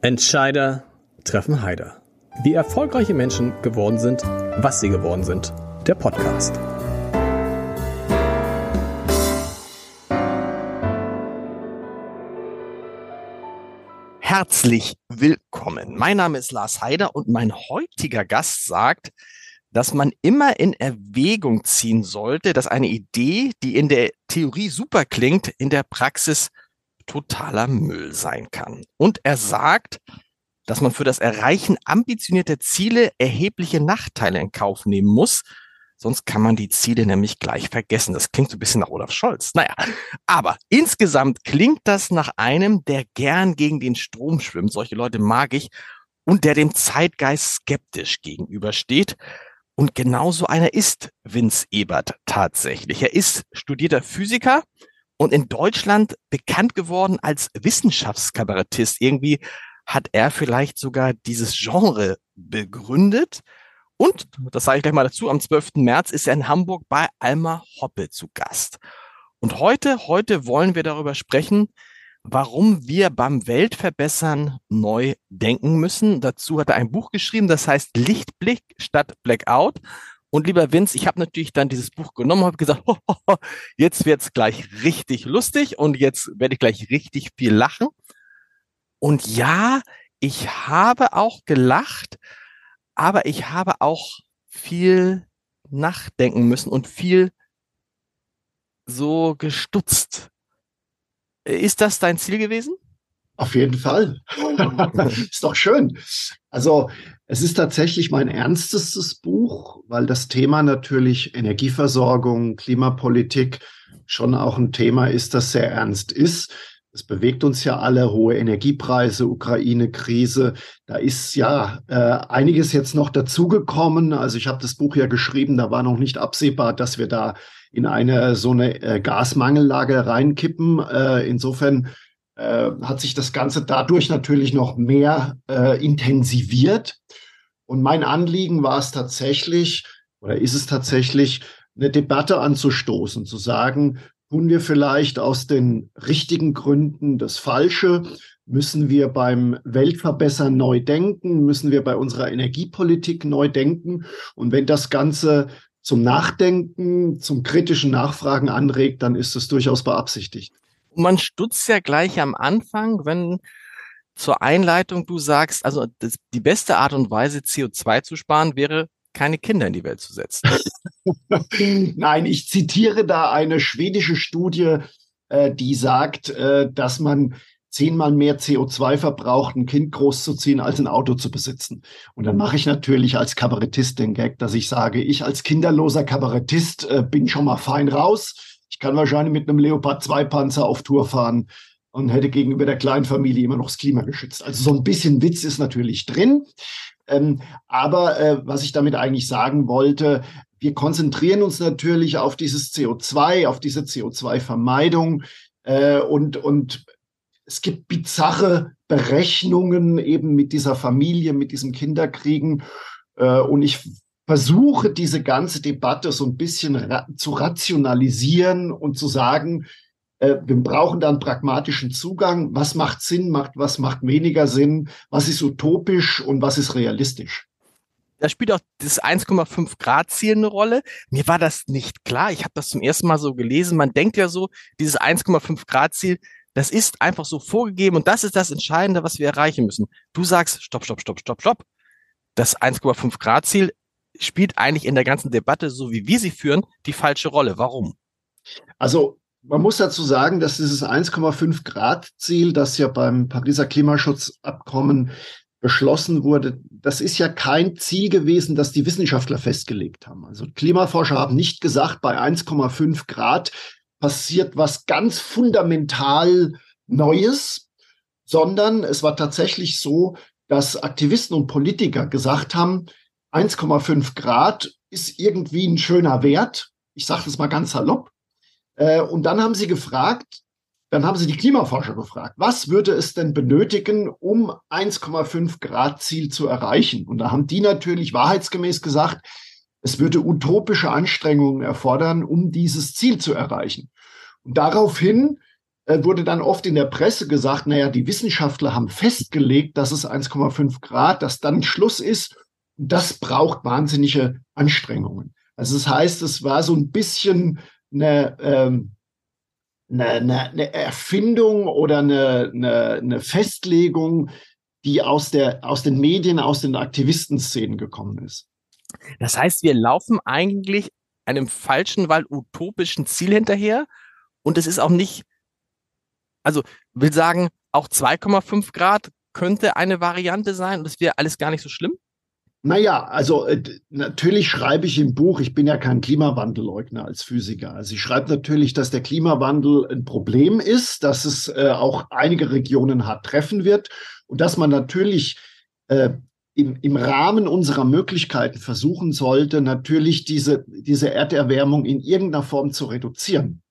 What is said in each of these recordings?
Entscheider treffen Heider. Wie erfolgreiche Menschen geworden sind, was sie geworden sind. Der Podcast. Herzlich willkommen. Mein Name ist Lars Heider und mein heutiger Gast sagt, dass man immer in Erwägung ziehen sollte, dass eine Idee, die in der Theorie super klingt, in der Praxis totaler Müll sein kann. Und er sagt, dass man für das Erreichen ambitionierter Ziele erhebliche Nachteile in Kauf nehmen muss. Sonst kann man die Ziele nämlich gleich vergessen. Das klingt so ein bisschen nach Olaf Scholz. Naja, aber insgesamt klingt das nach einem, der gern gegen den Strom schwimmt. Solche Leute mag ich und der dem Zeitgeist skeptisch gegenübersteht. Und genauso einer ist Vince Ebert tatsächlich. Er ist studierter Physiker und in Deutschland bekannt geworden als Wissenschaftskabarettist. Irgendwie hat er vielleicht sogar dieses Genre begründet. Und, das sage ich gleich mal dazu, am 12. März ist er in Hamburg bei Alma Hoppe zu Gast. Und heute, heute wollen wir darüber sprechen, warum wir beim Weltverbessern neu denken müssen. Dazu hat er ein Buch geschrieben, das heißt Lichtblick statt Blackout. Und lieber Vince, ich habe natürlich dann dieses Buch genommen und habe gesagt, ho, ho, ho, jetzt wird's gleich richtig lustig und jetzt werde ich gleich richtig viel lachen. Und ja, ich habe auch gelacht, aber ich habe auch viel nachdenken müssen und viel so gestutzt. Ist das dein Ziel gewesen? Auf jeden Fall. ist doch schön. Also es ist tatsächlich mein ernstes Buch, weil das Thema natürlich Energieversorgung, Klimapolitik schon auch ein Thema ist, das sehr ernst ist. Es bewegt uns ja alle, hohe Energiepreise, Ukraine-Krise. Da ist ja äh, einiges jetzt noch dazugekommen. Also ich habe das Buch ja geschrieben, da war noch nicht absehbar, dass wir da in eine so eine äh, Gasmangellage reinkippen. Äh, insofern äh, hat sich das Ganze dadurch natürlich noch mehr äh, intensiviert. Und mein Anliegen war es tatsächlich, oder ist es tatsächlich, eine Debatte anzustoßen, zu sagen, tun wir vielleicht aus den richtigen Gründen das Falsche? Müssen wir beim Weltverbessern neu denken? Müssen wir bei unserer Energiepolitik neu denken? Und wenn das Ganze zum Nachdenken, zum kritischen Nachfragen anregt, dann ist es durchaus beabsichtigt. Man stutzt ja gleich am Anfang, wenn zur Einleitung du sagst, also das, die beste Art und Weise, CO2 zu sparen, wäre, keine Kinder in die Welt zu setzen. Nein, ich zitiere da eine schwedische Studie, äh, die sagt, äh, dass man zehnmal mehr CO2 verbraucht, ein Kind großzuziehen, als ein Auto zu besitzen. Und dann mache ich natürlich als Kabarettist den Gag, dass ich sage, ich als kinderloser Kabarettist äh, bin schon mal fein raus. Ich kann wahrscheinlich mit einem Leopard 2 Panzer auf Tour fahren und hätte gegenüber der kleinen Familie immer noch das Klima geschützt. Also so ein bisschen Witz ist natürlich drin. Ähm, aber äh, was ich damit eigentlich sagen wollte, wir konzentrieren uns natürlich auf dieses CO2, auf diese CO2-Vermeidung äh, und, und es gibt bizarre Berechnungen eben mit dieser Familie, mit diesem Kinderkriegen. Äh, und ich versuche diese ganze Debatte so ein bisschen ra zu rationalisieren und zu sagen, äh, wir brauchen da einen pragmatischen Zugang. Was macht Sinn, macht, was macht weniger Sinn? Was ist utopisch und was ist realistisch? Da spielt auch das 1,5 Grad Ziel eine Rolle. Mir war das nicht klar. Ich habe das zum ersten Mal so gelesen. Man denkt ja so, dieses 1,5 Grad Ziel, das ist einfach so vorgegeben und das ist das Entscheidende, was wir erreichen müssen. Du sagst, stopp, stopp, stopp, stopp, stopp. Das 1,5 Grad Ziel spielt eigentlich in der ganzen Debatte, so wie wir sie führen, die falsche Rolle. Warum? Also man muss dazu sagen, dass dieses 1,5 Grad Ziel, das ja beim Pariser Klimaschutzabkommen beschlossen wurde, das ist ja kein Ziel gewesen, das die Wissenschaftler festgelegt haben. Also Klimaforscher haben nicht gesagt, bei 1,5 Grad passiert was ganz fundamental Neues, sondern es war tatsächlich so, dass Aktivisten und Politiker gesagt haben, 1,5 Grad ist irgendwie ein schöner Wert. Ich sage das mal ganz salopp. Äh, und dann haben sie gefragt, dann haben sie die Klimaforscher gefragt, was würde es denn benötigen, um 1,5 Grad Ziel zu erreichen? Und da haben die natürlich wahrheitsgemäß gesagt, es würde utopische Anstrengungen erfordern, um dieses Ziel zu erreichen. Und daraufhin äh, wurde dann oft in der Presse gesagt, naja, die Wissenschaftler haben festgelegt, dass es 1,5 Grad, dass dann Schluss ist. Das braucht wahnsinnige Anstrengungen. Also das heißt, es war so ein bisschen eine, ähm, eine, eine, Erfindung oder eine, eine, Festlegung, die aus, der, aus den Medien, aus den Aktivistenszenen gekommen ist. Das heißt, wir laufen eigentlich einem falschen, weil utopischen Ziel hinterher und es ist auch nicht, also will sagen, auch 2,5 Grad könnte eine Variante sein und es wäre alles gar nicht so schlimm? Naja, also äh, natürlich schreibe ich im Buch, ich bin ja kein Klimawandelleugner als Physiker. Also ich schreibe natürlich, dass der Klimawandel ein Problem ist, dass es äh, auch einige Regionen hart treffen wird und dass man natürlich äh, im, im Rahmen unserer Möglichkeiten versuchen sollte, natürlich diese, diese Erderwärmung in irgendeiner Form zu reduzieren.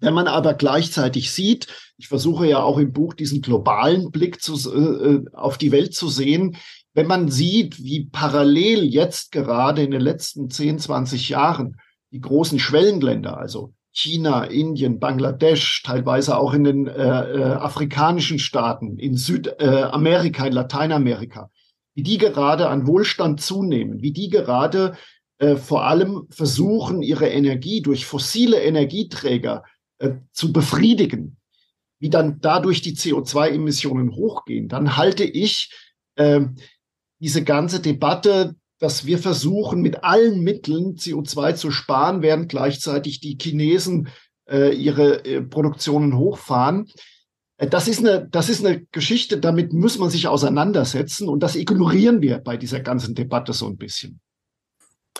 Wenn man aber gleichzeitig sieht, ich versuche ja auch im Buch diesen globalen Blick zu, äh, auf die Welt zu sehen, wenn man sieht, wie parallel jetzt gerade in den letzten 10, 20 Jahren die großen Schwellenländer, also China, Indien, Bangladesch, teilweise auch in den äh, äh, afrikanischen Staaten, in Südamerika, in Lateinamerika, wie die gerade an Wohlstand zunehmen, wie die gerade äh, vor allem versuchen, ihre Energie durch fossile Energieträger äh, zu befriedigen, wie dann dadurch die CO2-Emissionen hochgehen, dann halte ich äh, diese ganze Debatte, dass wir versuchen, mit allen Mitteln CO2 zu sparen, während gleichzeitig die Chinesen äh, ihre äh, Produktionen hochfahren. Äh, das ist, eine, das ist eine Geschichte, damit muss man sich auseinandersetzen und das ignorieren wir bei dieser ganzen Debatte so ein bisschen.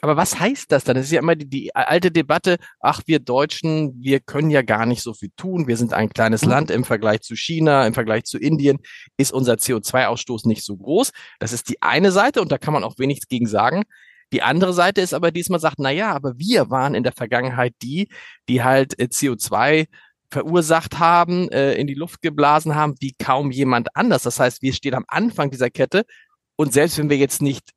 Aber was heißt das dann? Das ist ja immer die, die, alte Debatte, ach, wir Deutschen, wir können ja gar nicht so viel tun. Wir sind ein kleines mhm. Land im Vergleich zu China, im Vergleich zu Indien ist unser CO2-Ausstoß nicht so groß. Das ist die eine Seite und da kann man auch wenig gegen sagen. Die andere Seite ist aber diesmal sagt, na ja, aber wir waren in der Vergangenheit die, die halt äh, CO2 verursacht haben, äh, in die Luft geblasen haben, wie kaum jemand anders. Das heißt, wir stehen am Anfang dieser Kette und selbst wenn wir jetzt nicht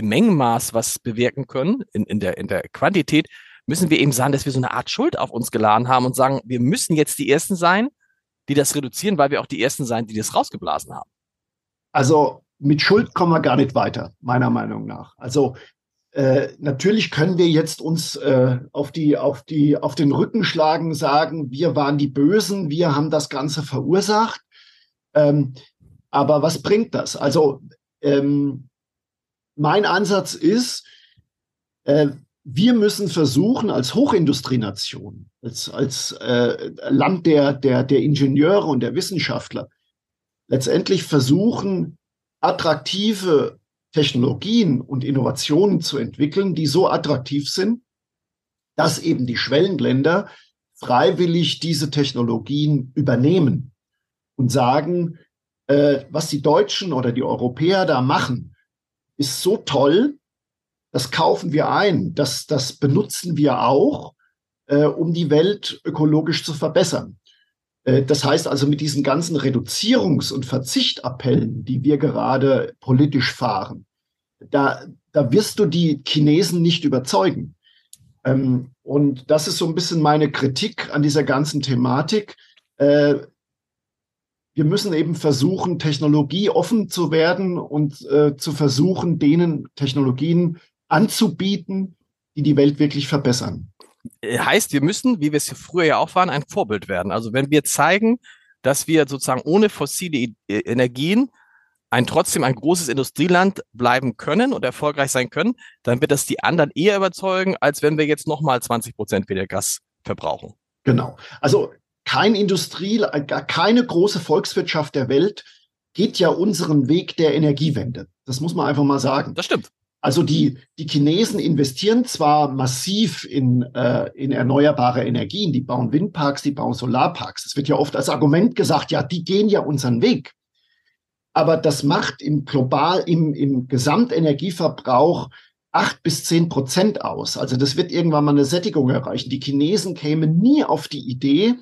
im Mengenmaß was bewirken können, in, in, der, in der Quantität, müssen wir eben sagen, dass wir so eine Art Schuld auf uns geladen haben und sagen, wir müssen jetzt die Ersten sein, die das reduzieren, weil wir auch die Ersten sein, die das rausgeblasen haben. Also mit Schuld kommen wir gar nicht weiter, meiner Meinung nach. Also äh, natürlich können wir jetzt uns äh, auf die auf die auf den Rücken schlagen, sagen, wir waren die Bösen, wir haben das Ganze verursacht. Ähm, aber was bringt das? Also ähm, mein Ansatz ist, äh, wir müssen versuchen, als Hochindustrienation, als, als äh, Land der, der, der Ingenieure und der Wissenschaftler, letztendlich versuchen, attraktive Technologien und Innovationen zu entwickeln, die so attraktiv sind, dass eben die Schwellenländer freiwillig diese Technologien übernehmen und sagen, äh, was die Deutschen oder die Europäer da machen, ist so toll, das kaufen wir ein, das, das benutzen wir auch, äh, um die Welt ökologisch zu verbessern. Äh, das heißt also mit diesen ganzen Reduzierungs- und Verzichtappellen, die wir gerade politisch fahren, da, da wirst du die Chinesen nicht überzeugen. Ähm, und das ist so ein bisschen meine Kritik an dieser ganzen Thematik. Äh, wir müssen eben versuchen, technologieoffen zu werden und äh, zu versuchen, denen Technologien anzubieten, die die Welt wirklich verbessern. Äh, heißt, wir müssen, wie wir es früher ja auch waren, ein Vorbild werden. Also wenn wir zeigen, dass wir sozusagen ohne fossile äh, Energien ein trotzdem ein großes Industrieland bleiben können und erfolgreich sein können, dann wird das die anderen eher überzeugen, als wenn wir jetzt nochmal 20 Prozent weniger Gas verbrauchen. Genau. Also kein Industrie, keine große Volkswirtschaft der Welt geht ja unseren Weg der Energiewende. Das muss man einfach mal sagen. Das stimmt. Also die, die Chinesen investieren zwar massiv in, äh, in erneuerbare Energien, die bauen Windparks, die bauen Solarparks. Es wird ja oft als Argument gesagt, ja, die gehen ja unseren Weg. Aber das macht im global, im, im Gesamtenergieverbrauch acht bis zehn Prozent aus. Also das wird irgendwann mal eine Sättigung erreichen. Die Chinesen kämen nie auf die Idee,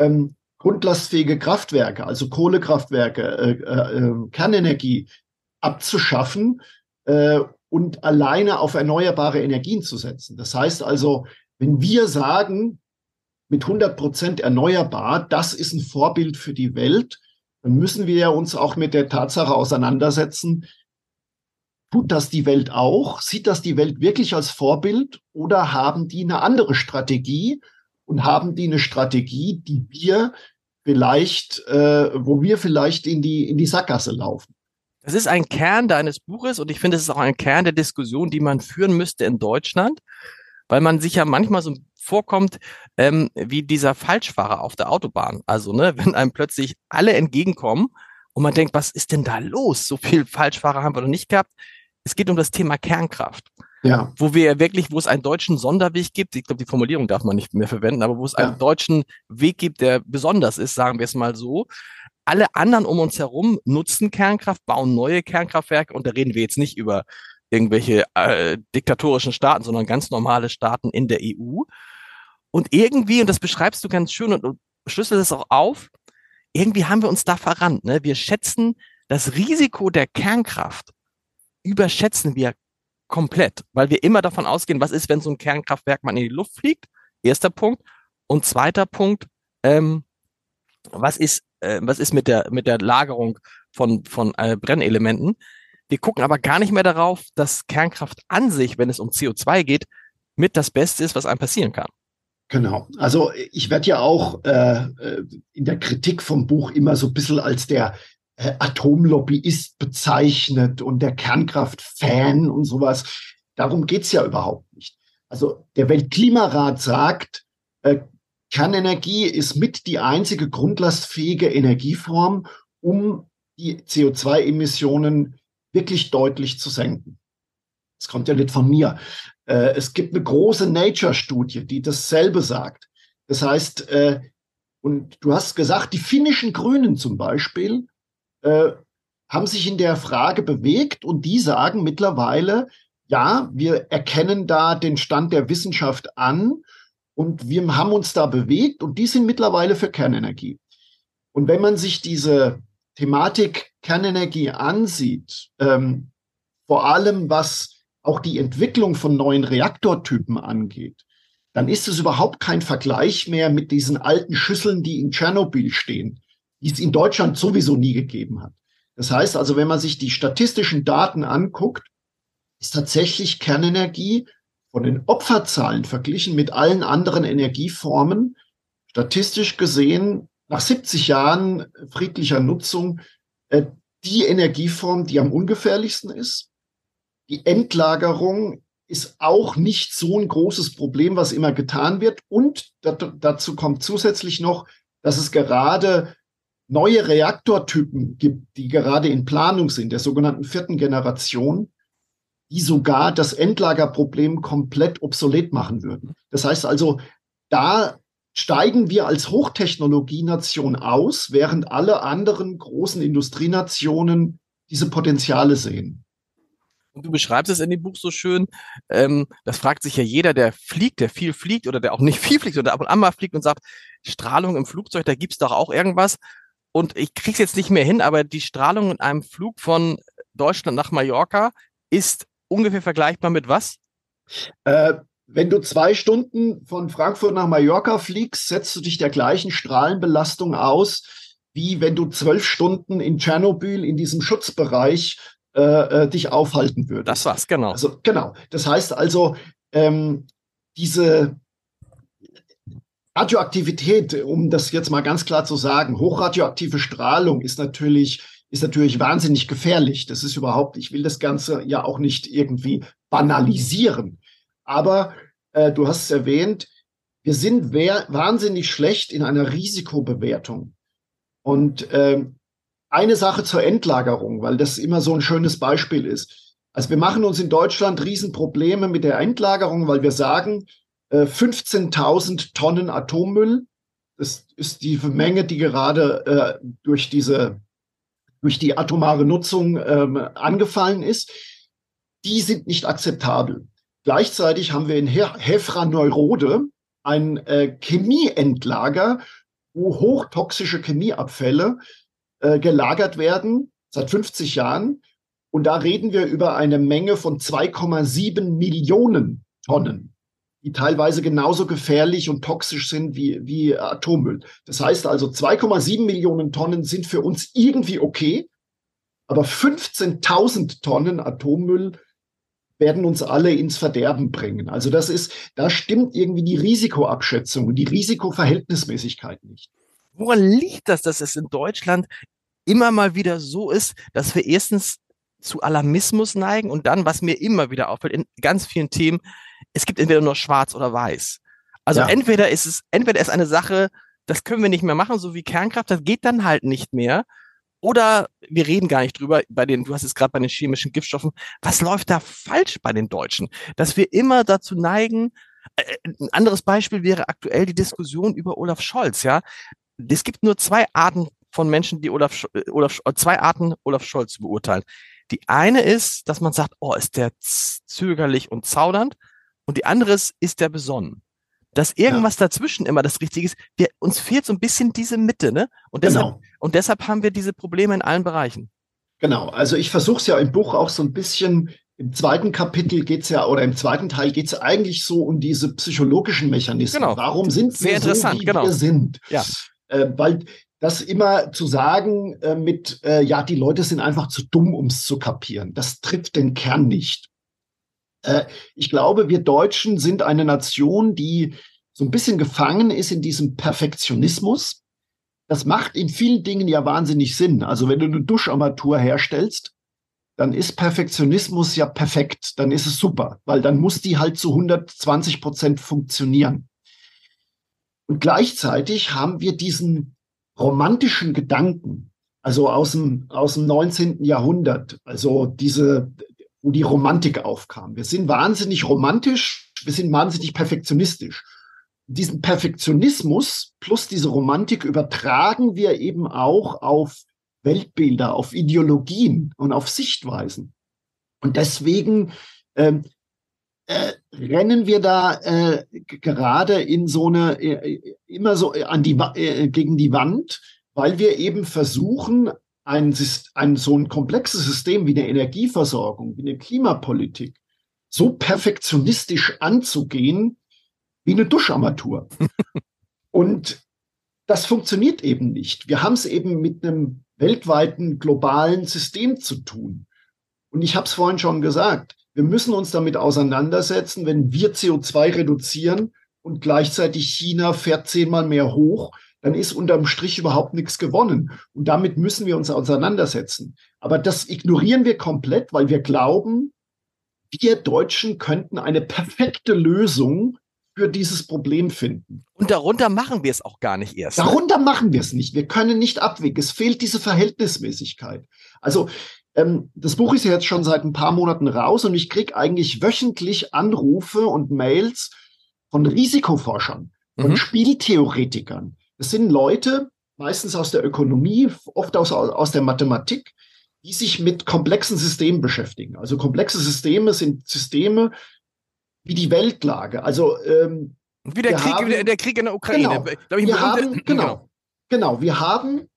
ähm, grundlastfähige Kraftwerke, also Kohlekraftwerke, äh, äh, ähm, Kernenergie abzuschaffen äh, und alleine auf erneuerbare Energien zu setzen. Das heißt also, wenn wir sagen, mit 100 Prozent erneuerbar, das ist ein Vorbild für die Welt, dann müssen wir uns auch mit der Tatsache auseinandersetzen, tut das die Welt auch? Sieht das die Welt wirklich als Vorbild oder haben die eine andere Strategie und haben die eine Strategie, die wir vielleicht, äh, wo wir vielleicht in die, in die Sackgasse laufen? Das ist ein Kern deines Buches und ich finde, es ist auch ein Kern der Diskussion, die man führen müsste in Deutschland, weil man sich ja manchmal so vorkommt ähm, wie dieser Falschfahrer auf der Autobahn. Also, ne, wenn einem plötzlich alle entgegenkommen und man denkt, was ist denn da los? So viel Falschfahrer haben wir noch nicht gehabt. Es geht um das Thema Kernkraft. Ja. Wo wir wirklich, wo es einen deutschen Sonderweg gibt, ich glaube, die Formulierung darf man nicht mehr verwenden, aber wo es ja. einen deutschen Weg gibt, der besonders ist, sagen wir es mal so. Alle anderen um uns herum nutzen Kernkraft, bauen neue Kernkraftwerke und da reden wir jetzt nicht über irgendwelche äh, diktatorischen Staaten, sondern ganz normale Staaten in der EU. Und irgendwie, und das beschreibst du ganz schön und, und schlüsselst es auch auf, irgendwie haben wir uns da verrannt. Ne? Wir schätzen das Risiko der Kernkraft, überschätzen wir komplett, weil wir immer davon ausgehen, was ist, wenn so ein Kernkraftwerk mal in die Luft fliegt? Erster Punkt. Und zweiter Punkt, ähm, was ist, äh, was ist mit der, mit der Lagerung von, von äh, Brennelementen? Wir gucken aber gar nicht mehr darauf, dass Kernkraft an sich, wenn es um CO2 geht, mit das Beste ist, was einem passieren kann. Genau. Also ich werde ja auch äh, äh, in der Kritik vom Buch immer so ein bisschen als der Atomlobbyist bezeichnet und der Kernkraft-Fan und sowas. Darum geht's ja überhaupt nicht. Also der Weltklimarat sagt, äh, Kernenergie ist mit die einzige grundlastfähige Energieform, um die CO2-Emissionen wirklich deutlich zu senken. Das kommt ja nicht von mir. Äh, es gibt eine große Nature-Studie, die dasselbe sagt. Das heißt, äh, und du hast gesagt, die finnischen Grünen zum Beispiel äh, haben sich in der Frage bewegt und die sagen mittlerweile, ja, wir erkennen da den Stand der Wissenschaft an und wir haben uns da bewegt und die sind mittlerweile für Kernenergie. Und wenn man sich diese Thematik Kernenergie ansieht, ähm, vor allem was auch die Entwicklung von neuen Reaktortypen angeht, dann ist es überhaupt kein Vergleich mehr mit diesen alten Schüsseln, die in Tschernobyl stehen, die es in Deutschland sowieso nie gegeben hat. Das heißt also, wenn man sich die statistischen Daten anguckt, ist tatsächlich Kernenergie von den Opferzahlen verglichen mit allen anderen Energieformen statistisch gesehen nach 70 Jahren friedlicher Nutzung äh, die Energieform, die am ungefährlichsten ist, die Endlagerung ist auch nicht so ein großes Problem, was immer getan wird. Und dazu kommt zusätzlich noch, dass es gerade neue Reaktortypen gibt, die gerade in Planung sind, der sogenannten vierten Generation, die sogar das Endlagerproblem komplett obsolet machen würden. Das heißt also, da steigen wir als Hochtechnologienation aus, während alle anderen großen Industrienationen diese Potenziale sehen. Und du beschreibst es in dem Buch so schön. Ähm, das fragt sich ja jeder, der fliegt, der viel fliegt oder der auch nicht viel fliegt oder ab und an mal fliegt und sagt, Strahlung im Flugzeug, da gibt's doch auch irgendwas. Und ich krieg's jetzt nicht mehr hin, aber die Strahlung in einem Flug von Deutschland nach Mallorca ist ungefähr vergleichbar mit was? Äh, wenn du zwei Stunden von Frankfurt nach Mallorca fliegst, setzt du dich der gleichen Strahlenbelastung aus, wie wenn du zwölf Stunden in Tschernobyl in diesem Schutzbereich äh, äh, dich aufhalten würde. Das war's, genau. Also genau. Das heißt also, ähm, diese Radioaktivität, um das jetzt mal ganz klar zu sagen, hochradioaktive Strahlung ist natürlich ist natürlich wahnsinnig gefährlich. Das ist überhaupt, ich will das Ganze ja auch nicht irgendwie banalisieren. Aber äh, du hast es erwähnt, wir sind wahnsinnig schlecht in einer Risikobewertung. Und ähm, eine Sache zur Endlagerung, weil das immer so ein schönes Beispiel ist. Also wir machen uns in Deutschland Riesenprobleme mit der Endlagerung, weil wir sagen, äh, 15.000 Tonnen Atommüll, das ist die Menge, die gerade äh, durch diese, durch die atomare Nutzung ähm, angefallen ist. Die sind nicht akzeptabel. Gleichzeitig haben wir in Hefra-Neurode ein äh, Chemieendlager, wo hochtoxische Chemieabfälle äh, gelagert werden seit 50 Jahren. Und da reden wir über eine Menge von 2,7 Millionen Tonnen. Die teilweise genauso gefährlich und toxisch sind wie, wie Atommüll. Das heißt also, 2,7 Millionen Tonnen sind für uns irgendwie okay, aber 15.000 Tonnen Atommüll werden uns alle ins Verderben bringen. Also das ist, da stimmt irgendwie die Risikoabschätzung und die Risikoverhältnismäßigkeit nicht. Woran liegt das, dass es in Deutschland immer mal wieder so ist, dass wir erstens zu Alarmismus neigen und dann, was mir immer wieder auffällt, in ganz vielen Themen, es gibt entweder nur schwarz oder weiß. Also ja. entweder ist es, entweder ist eine Sache, das können wir nicht mehr machen, so wie Kernkraft, das geht dann halt nicht mehr. Oder wir reden gar nicht drüber, bei den, du hast es gerade bei den chemischen Giftstoffen, was läuft da falsch bei den Deutschen? Dass wir immer dazu neigen, äh, ein anderes Beispiel wäre aktuell die Diskussion über Olaf Scholz, ja. Es gibt nur zwei Arten von Menschen, die Olaf, äh, Olaf äh, zwei Arten Olaf Scholz zu beurteilen. Die eine ist, dass man sagt, oh, ist der zögerlich und zaudernd. Und die andere ist, ist der besonnen dass irgendwas ja. dazwischen immer das Richtige ist. Wir, uns fehlt so ein bisschen diese Mitte, ne? Und deshalb, genau. und deshalb haben wir diese Probleme in allen Bereichen. Genau, also ich versuche es ja im Buch auch so ein bisschen, im zweiten Kapitel geht's ja, oder im zweiten Teil geht's eigentlich so um diese psychologischen Mechanismen. Genau. Warum sind Sehr wir so, wie genau. wir sind? Ja. Äh, weil das immer zu sagen äh, mit, äh, ja, die Leute sind einfach zu dumm, ums zu kapieren, das trifft den Kern nicht. Äh, ich glaube, wir Deutschen sind eine Nation, die so ein bisschen gefangen ist in diesem Perfektionismus. Das macht in vielen Dingen ja wahnsinnig Sinn. Also wenn du eine Duscharmatur herstellst, dann ist Perfektionismus ja perfekt, dann ist es super, weil dann muss die halt zu 120 Prozent funktionieren. Und gleichzeitig haben wir diesen romantischen Gedanken, also aus dem, aus dem 19. Jahrhundert, also diese, wo die Romantik aufkam. Wir sind wahnsinnig romantisch, wir sind wahnsinnig perfektionistisch. Diesen Perfektionismus plus diese Romantik übertragen wir eben auch auf Weltbilder, auf Ideologien und auf Sichtweisen. Und deswegen ähm, äh, rennen wir da äh, gerade in so eine äh, immer so an die äh, gegen die Wand, weil wir eben versuchen ein, ein, so ein komplexes System wie eine Energieversorgung, wie eine Klimapolitik so perfektionistisch anzugehen wie eine Duscharmatur. Und das funktioniert eben nicht. Wir haben es eben mit einem weltweiten globalen System zu tun. Und ich habe es vorhin schon gesagt, wir müssen uns damit auseinandersetzen, wenn wir CO2 reduzieren und gleichzeitig China fährt zehnmal mehr hoch, dann ist unterm Strich überhaupt nichts gewonnen. Und damit müssen wir uns auseinandersetzen. Aber das ignorieren wir komplett, weil wir glauben, wir Deutschen könnten eine perfekte Lösung für dieses Problem finden. Und darunter machen wir es auch gar nicht erst. Ne? Darunter machen wir es nicht. Wir können nicht abwägen. Es fehlt diese Verhältnismäßigkeit. Also ähm, das Buch ist ja jetzt schon seit ein paar Monaten raus und ich kriege eigentlich wöchentlich Anrufe und Mails von Risikoforschern, von mhm. Spieltheoretikern, das sind Leute, meistens aus der Ökonomie, oft aus, aus der Mathematik, die sich mit komplexen Systemen beschäftigen. Also komplexe Systeme sind Systeme wie die Weltlage. Also ähm, wie der Krieg, haben, der Krieg in der Ukraine. Genau, wir haben, genau, genau, genau, wir haben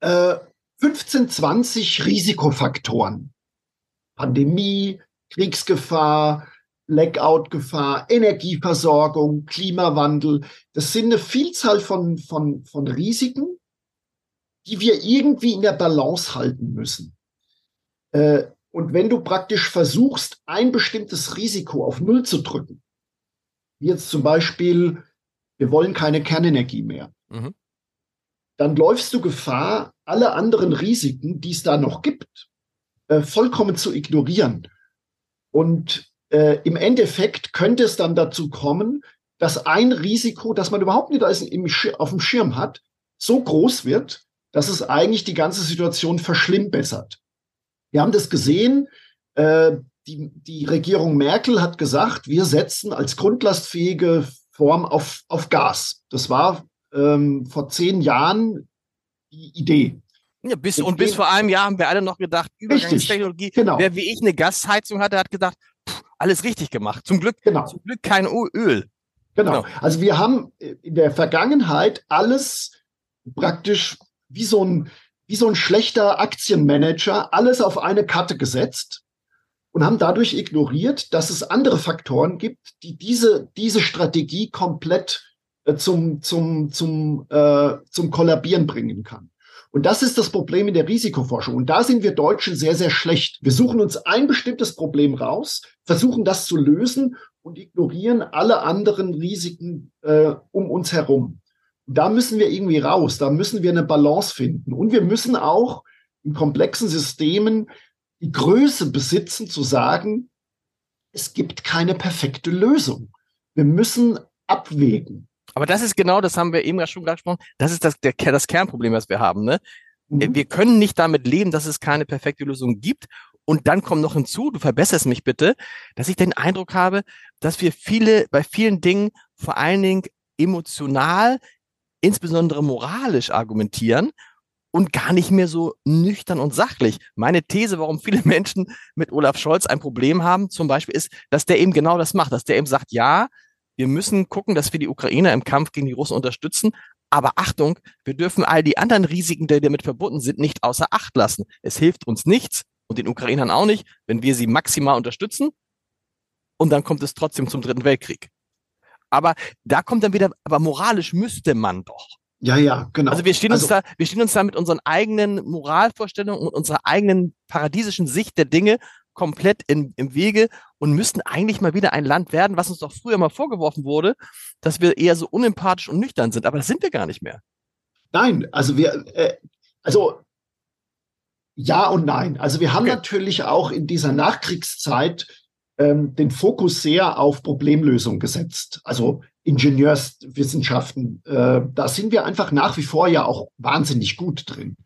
äh, 15, 20 Risikofaktoren. Pandemie, Kriegsgefahr, Blackout-Gefahr, Energieversorgung, Klimawandel. Das sind eine Vielzahl von, von, von Risiken, die wir irgendwie in der Balance halten müssen. Äh, und wenn du praktisch versuchst, ein bestimmtes Risiko auf Null zu drücken, wie jetzt zum Beispiel, wir wollen keine Kernenergie mehr, mhm. dann läufst du Gefahr, alle anderen Risiken, die es da noch gibt, äh, vollkommen zu ignorieren. Und äh, im Endeffekt könnte es dann dazu kommen, dass ein Risiko, das man überhaupt nicht auf dem Schirm hat, so groß wird, dass es eigentlich die ganze Situation verschlimmbessert. Wir haben das gesehen. Äh, die, die Regierung Merkel hat gesagt, wir setzen als grundlastfähige Form auf, auf Gas. Das war ähm, vor zehn Jahren die Idee. Ja, bis, und bis vor einem Jahr haben wir alle noch gedacht, Übergangstechnologie. Genau. Wer wie ich eine Gasheizung hatte, hat gedacht, pff, alles richtig gemacht. Zum Glück, genau. zum Glück kein Öl. Genau. genau. Also wir haben in der Vergangenheit alles praktisch wie so ein, wie so ein schlechter Aktienmanager alles auf eine Karte gesetzt und haben dadurch ignoriert, dass es andere Faktoren gibt, die diese, diese Strategie komplett äh, zum, zum, zum, äh, zum Kollabieren bringen kann. Und das ist das Problem in der Risikoforschung. Und da sind wir Deutschen sehr, sehr schlecht. Wir suchen uns ein bestimmtes Problem raus, versuchen das zu lösen und ignorieren alle anderen Risiken äh, um uns herum. Da müssen wir irgendwie raus. Da müssen wir eine Balance finden. Und wir müssen auch in komplexen Systemen die Größe besitzen, zu sagen, es gibt keine perfekte Lösung. Wir müssen abwägen. Aber das ist genau, das haben wir eben schon gesprochen, das ist das, der, das Kernproblem, was wir haben. Ne? Mhm. Wir können nicht damit leben, dass es keine perfekte Lösung gibt. Und dann kommt noch hinzu, du verbesserst mich bitte, dass ich den Eindruck habe, dass wir viele, bei vielen Dingen vor allen Dingen emotional, insbesondere moralisch argumentieren und gar nicht mehr so nüchtern und sachlich. Meine These, warum viele Menschen mit Olaf Scholz ein Problem haben, zum Beispiel, ist, dass der eben genau das macht, dass der eben sagt, ja, wir müssen gucken, dass wir die Ukrainer im Kampf gegen die Russen unterstützen. Aber Achtung, wir dürfen all die anderen Risiken, die damit verbunden sind, nicht außer Acht lassen. Es hilft uns nichts und den Ukrainern auch nicht, wenn wir sie maximal unterstützen. Und dann kommt es trotzdem zum Dritten Weltkrieg. Aber da kommt dann wieder, aber moralisch müsste man doch. Ja, ja, genau. Also wir stehen uns also, da, wir stehen uns da mit unseren eigenen Moralvorstellungen und unserer eigenen paradiesischen Sicht der Dinge komplett in, im Wege und müssten eigentlich mal wieder ein Land werden, was uns doch früher mal vorgeworfen wurde, dass wir eher so unempathisch und nüchtern sind. Aber das sind wir gar nicht mehr. Nein, also wir, äh, also ja und nein. Also wir haben okay. natürlich auch in dieser Nachkriegszeit ähm, den Fokus sehr auf Problemlösung gesetzt. Also Ingenieurswissenschaften, äh, da sind wir einfach nach wie vor ja auch wahnsinnig gut drin.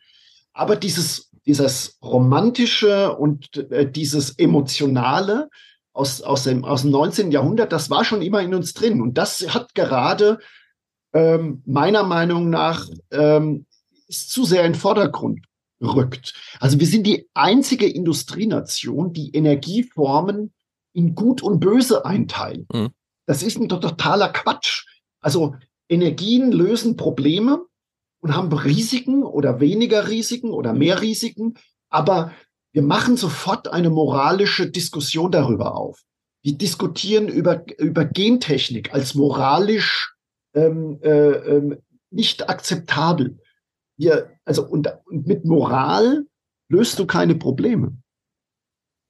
Aber dieses dieses romantische und äh, dieses emotionale aus, aus, dem, aus dem 19. Jahrhundert, das war schon immer in uns drin. Und das hat gerade ähm, meiner Meinung nach ähm, ist zu sehr in den Vordergrund rückt. Also wir sind die einzige Industrienation, die Energieformen in Gut und Böse einteilen. Mhm. Das ist ein totaler Quatsch. Also Energien lösen Probleme und haben Risiken oder weniger Risiken oder mehr Risiken, aber wir machen sofort eine moralische Diskussion darüber auf. Wir diskutieren über, über Gentechnik als moralisch ähm, äh, ähm, nicht akzeptabel. Wir, also und, und mit Moral löst du keine Probleme.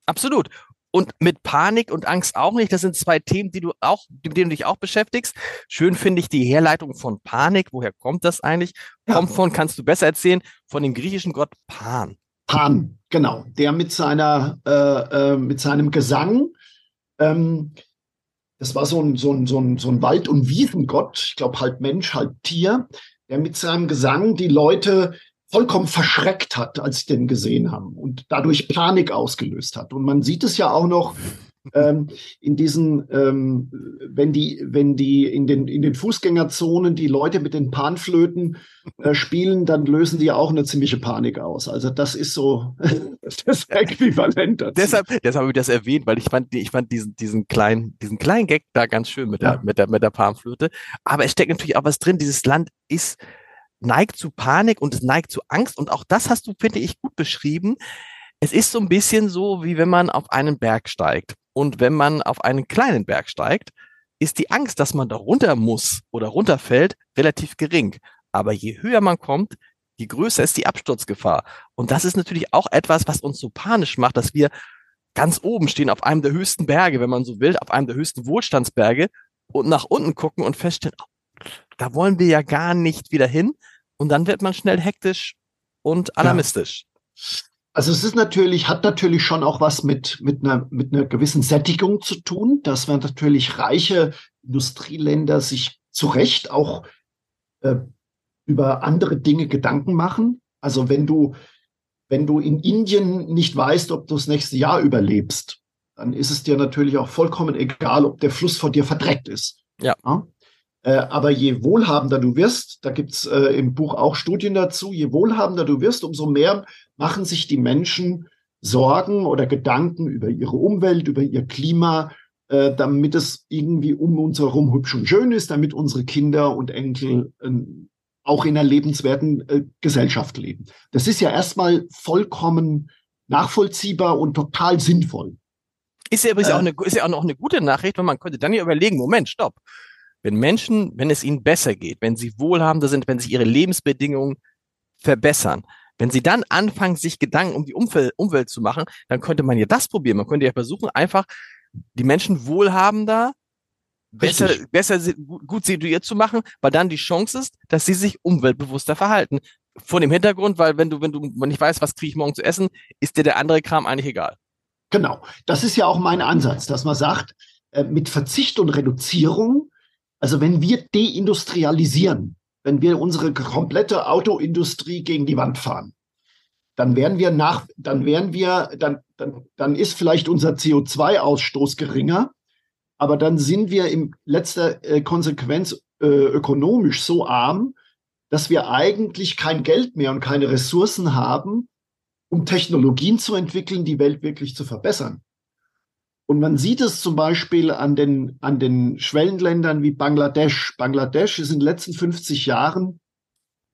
Absolut. Und mit Panik und Angst auch nicht. Das sind zwei Themen, die du auch, mit denen du dich auch beschäftigst. Schön finde ich die Herleitung von Panik. Woher kommt das eigentlich? Kommt von, kannst du besser erzählen, von dem griechischen Gott Pan. Pan, genau. Der mit seiner, äh, äh, mit seinem Gesang, ähm, das war so ein, so ein, so ein, so ein Wald- und Wiesengott, ich glaube halb Mensch, halb Tier, der mit seinem Gesang die Leute vollkommen verschreckt hat, als sie den gesehen haben und dadurch Panik ausgelöst hat. Und man sieht es ja auch noch ähm, in diesen, ähm, wenn die, wenn die in den, in den Fußgängerzonen die Leute mit den Panflöten äh, spielen, dann lösen die auch eine ziemliche Panik aus. Also das ist so das Äquivalent dazu. deshalb, deshalb habe ich das erwähnt, weil ich fand, ich fand diesen, diesen kleinen, diesen kleinen Gag da ganz schön mit der, ja. mit der, mit der Panflöte. Aber es steckt natürlich auch was drin. Dieses Land ist, neigt zu Panik und es neigt zu Angst. Und auch das hast du, finde ich, gut beschrieben. Es ist so ein bisschen so, wie wenn man auf einen Berg steigt. Und wenn man auf einen kleinen Berg steigt, ist die Angst, dass man da runter muss oder runterfällt, relativ gering. Aber je höher man kommt, je größer ist die Absturzgefahr. Und das ist natürlich auch etwas, was uns so panisch macht, dass wir ganz oben stehen, auf einem der höchsten Berge, wenn man so will, auf einem der höchsten Wohlstandsberge und nach unten gucken und feststellen, da wollen wir ja gar nicht wieder hin. Und dann wird man schnell hektisch und alarmistisch. Ja. Also es ist natürlich, hat natürlich schon auch was mit, mit einer, mit einer gewissen Sättigung zu tun, dass wir natürlich reiche Industrieländer sich zu Recht auch äh, über andere Dinge Gedanken machen. Also wenn du, wenn du in Indien nicht weißt, ob du das nächste Jahr überlebst, dann ist es dir natürlich auch vollkommen egal, ob der Fluss vor dir verdreckt ist. Ja. ja? Äh, aber je wohlhabender du wirst, da gibt's äh, im Buch auch Studien dazu, je wohlhabender du wirst, umso mehr machen sich die Menschen Sorgen oder Gedanken über ihre Umwelt, über ihr Klima, äh, damit es irgendwie um uns herum hübsch und schön ist, damit unsere Kinder und Enkel auch in einer lebenswerten Gesellschaft leben. Das ist ja erstmal vollkommen nachvollziehbar und total sinnvoll. Ist ja übrigens äh, auch eine, ist ja auch noch eine gute Nachricht, weil man könnte dann ja überlegen, Moment, stopp. Wenn Menschen, wenn es ihnen besser geht, wenn sie wohlhabender sind, wenn sich ihre Lebensbedingungen verbessern, wenn sie dann anfangen, sich Gedanken um die Umwelt, Umwelt zu machen, dann könnte man ja das probieren. Man könnte ja versuchen, einfach die Menschen wohlhabender, besser, besser gut situiert zu machen, weil dann die Chance ist, dass sie sich umweltbewusster verhalten. Vor dem Hintergrund, weil wenn du, wenn du nicht weißt, was kriege ich morgen zu essen, ist dir der andere Kram eigentlich egal. Genau. Das ist ja auch mein Ansatz, dass man sagt, äh, mit Verzicht und Reduzierung, also wenn wir deindustrialisieren, wenn wir unsere komplette Autoindustrie gegen die Wand fahren, dann werden wir nach, dann werden wir, dann, dann, dann ist vielleicht unser CO2-Ausstoß geringer, aber dann sind wir in letzter äh, Konsequenz äh, ökonomisch so arm, dass wir eigentlich kein Geld mehr und keine Ressourcen haben, um Technologien zu entwickeln, die Welt wirklich zu verbessern. Und man sieht es zum Beispiel an den, an den Schwellenländern wie Bangladesch. Bangladesch ist in den letzten 50 Jahren,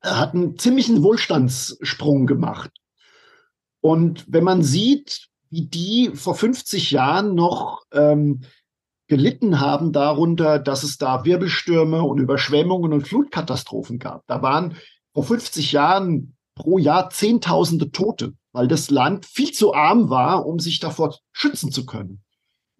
äh, hat einen ziemlichen Wohlstandssprung gemacht. Und wenn man sieht, wie die vor 50 Jahren noch ähm, gelitten haben darunter, dass es da Wirbelstürme und Überschwemmungen und Flutkatastrophen gab. Da waren vor 50 Jahren pro Jahr Zehntausende Tote, weil das Land viel zu arm war, um sich davor schützen zu können.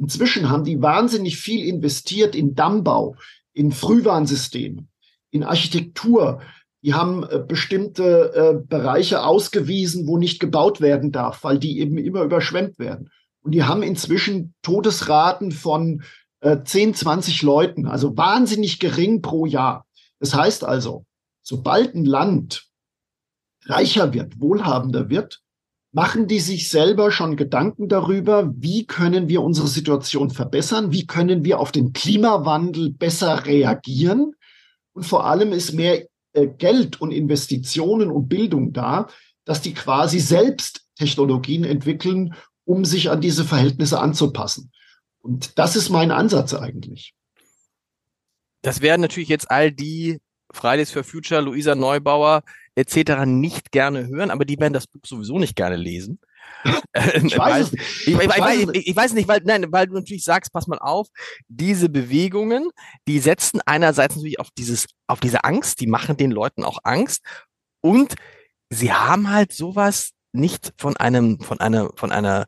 Inzwischen haben die wahnsinnig viel investiert in Dammbau, in Frühwarnsysteme, in Architektur. Die haben äh, bestimmte äh, Bereiche ausgewiesen, wo nicht gebaut werden darf, weil die eben immer überschwemmt werden. Und die haben inzwischen Todesraten von äh, 10, 20 Leuten, also wahnsinnig gering pro Jahr. Das heißt also, sobald ein Land reicher wird, wohlhabender wird, machen die sich selber schon Gedanken darüber, wie können wir unsere Situation verbessern, wie können wir auf den Klimawandel besser reagieren. Und vor allem ist mehr äh, Geld und Investitionen und Bildung da, dass die quasi selbst Technologien entwickeln, um sich an diese Verhältnisse anzupassen. Und das ist mein Ansatz eigentlich. Das werden natürlich jetzt all die Fridays for Future, Luisa Neubauer etc. nicht gerne hören, aber die werden das Buch sowieso nicht gerne lesen. ich, weiß ich, ich, ich, ich, weiß nicht, weil, nein, weil du natürlich sagst, pass mal auf, diese Bewegungen, die setzen einerseits natürlich auf dieses, auf diese Angst, die machen den Leuten auch Angst und sie haben halt sowas nicht von einem, von einer, von einer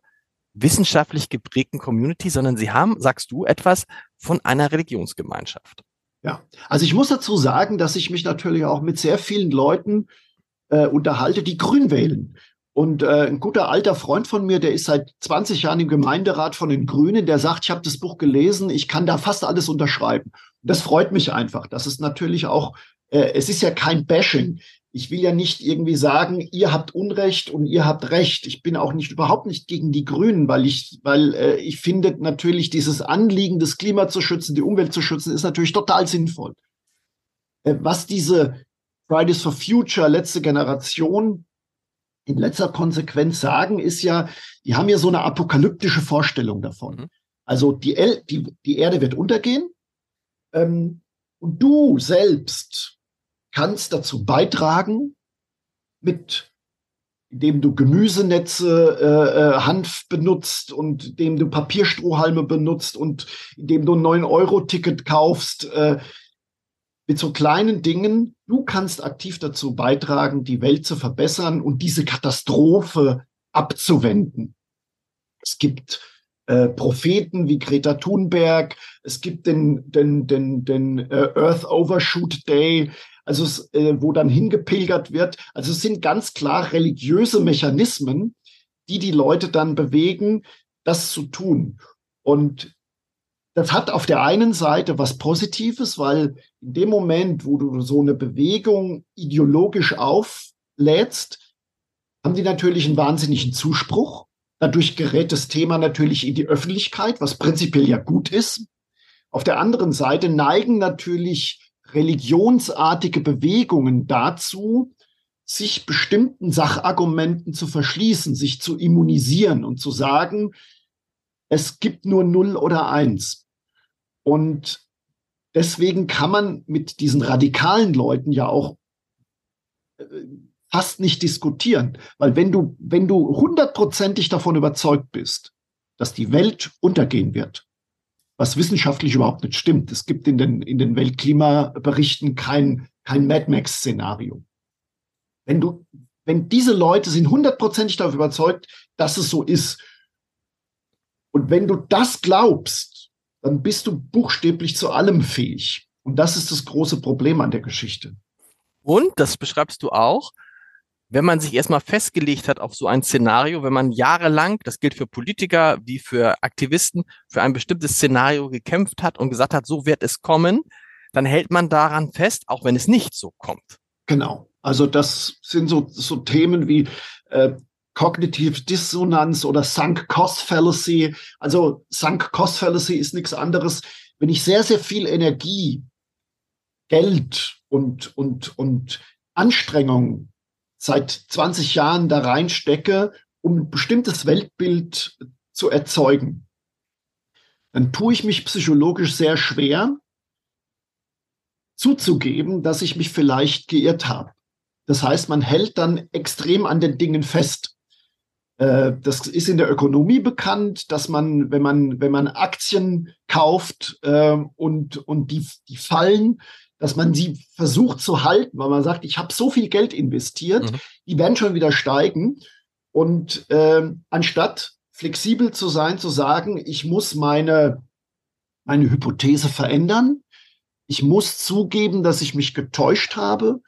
wissenschaftlich geprägten Community, sondern sie haben, sagst du, etwas von einer Religionsgemeinschaft. Ja, also ich muss dazu sagen, dass ich mich natürlich auch mit sehr vielen Leuten äh, unterhalte, die grün wählen. Und äh, ein guter alter Freund von mir, der ist seit 20 Jahren im Gemeinderat von den Grünen, der sagt, ich habe das Buch gelesen, ich kann da fast alles unterschreiben. Und das freut mich einfach. Das ist natürlich auch, äh, es ist ja kein Bashing ich will ja nicht irgendwie sagen, ihr habt Unrecht und ihr habt Recht. Ich bin auch nicht überhaupt nicht gegen die Grünen, weil ich, weil äh, ich finde natürlich dieses Anliegen, das Klima zu schützen, die Umwelt zu schützen, ist natürlich total sinnvoll. Äh, was diese Fridays for Future letzte Generation in letzter Konsequenz sagen, ist ja, die haben ja so eine apokalyptische Vorstellung davon. Mhm. Also die, El die, die Erde wird untergehen ähm, und du selbst kannst dazu beitragen, mit indem du Gemüsenetze, äh, äh, Hanf benutzt und indem du Papierstrohhalme benutzt und indem du ein 9-Euro-Ticket kaufst, äh, mit so kleinen Dingen, du kannst aktiv dazu beitragen, die Welt zu verbessern und diese Katastrophe abzuwenden. Es gibt äh, Propheten wie Greta Thunberg, es gibt den, den, den, den äh, Earth Overshoot Day, also äh, wo dann hingepilgert wird. Also es sind ganz klar religiöse Mechanismen, die die Leute dann bewegen, das zu tun. Und das hat auf der einen Seite was Positives, weil in dem Moment, wo du so eine Bewegung ideologisch auflädst, haben die natürlich einen wahnsinnigen Zuspruch. Dadurch gerät das Thema natürlich in die Öffentlichkeit, was prinzipiell ja gut ist. Auf der anderen Seite neigen natürlich religionsartige Bewegungen dazu, sich bestimmten Sachargumenten zu verschließen, sich zu immunisieren und zu sagen, es gibt nur Null oder Eins. Und deswegen kann man mit diesen radikalen Leuten ja auch äh, fast nicht diskutieren, weil wenn du, wenn du hundertprozentig davon überzeugt bist, dass die Welt untergehen wird, was wissenschaftlich überhaupt nicht stimmt. Es gibt in den, in den Weltklimaberichten kein, kein Mad Max-Szenario. Wenn du, wenn diese Leute sind hundertprozentig darauf überzeugt, dass es so ist. Und wenn du das glaubst, dann bist du buchstäblich zu allem fähig. Und das ist das große Problem an der Geschichte. Und, das beschreibst du auch, wenn man sich erstmal festgelegt hat auf so ein Szenario, wenn man jahrelang, das gilt für Politiker wie für Aktivisten, für ein bestimmtes Szenario gekämpft hat und gesagt hat, so wird es kommen, dann hält man daran fest, auch wenn es nicht so kommt. Genau. Also das sind so, so Themen wie äh, Cognitive Dissonanz oder Sunk Cost Fallacy. Also Sunk Cost Fallacy ist nichts anderes. Wenn ich sehr, sehr viel Energie, Geld und, und, und Anstrengung seit 20 Jahren da reinstecke, um ein bestimmtes Weltbild zu erzeugen, dann tue ich mich psychologisch sehr schwer, zuzugeben, dass ich mich vielleicht geirrt habe. Das heißt, man hält dann extrem an den Dingen fest. Äh, das ist in der Ökonomie bekannt, dass man, wenn man, wenn man Aktien kauft äh, und, und die, die fallen, dass man sie versucht zu halten, weil man sagt, ich habe so viel Geld investiert, mhm. die werden schon wieder steigen. Und äh, anstatt flexibel zu sein, zu sagen, ich muss meine, meine Hypothese verändern, ich muss zugeben, dass ich mich getäuscht habe,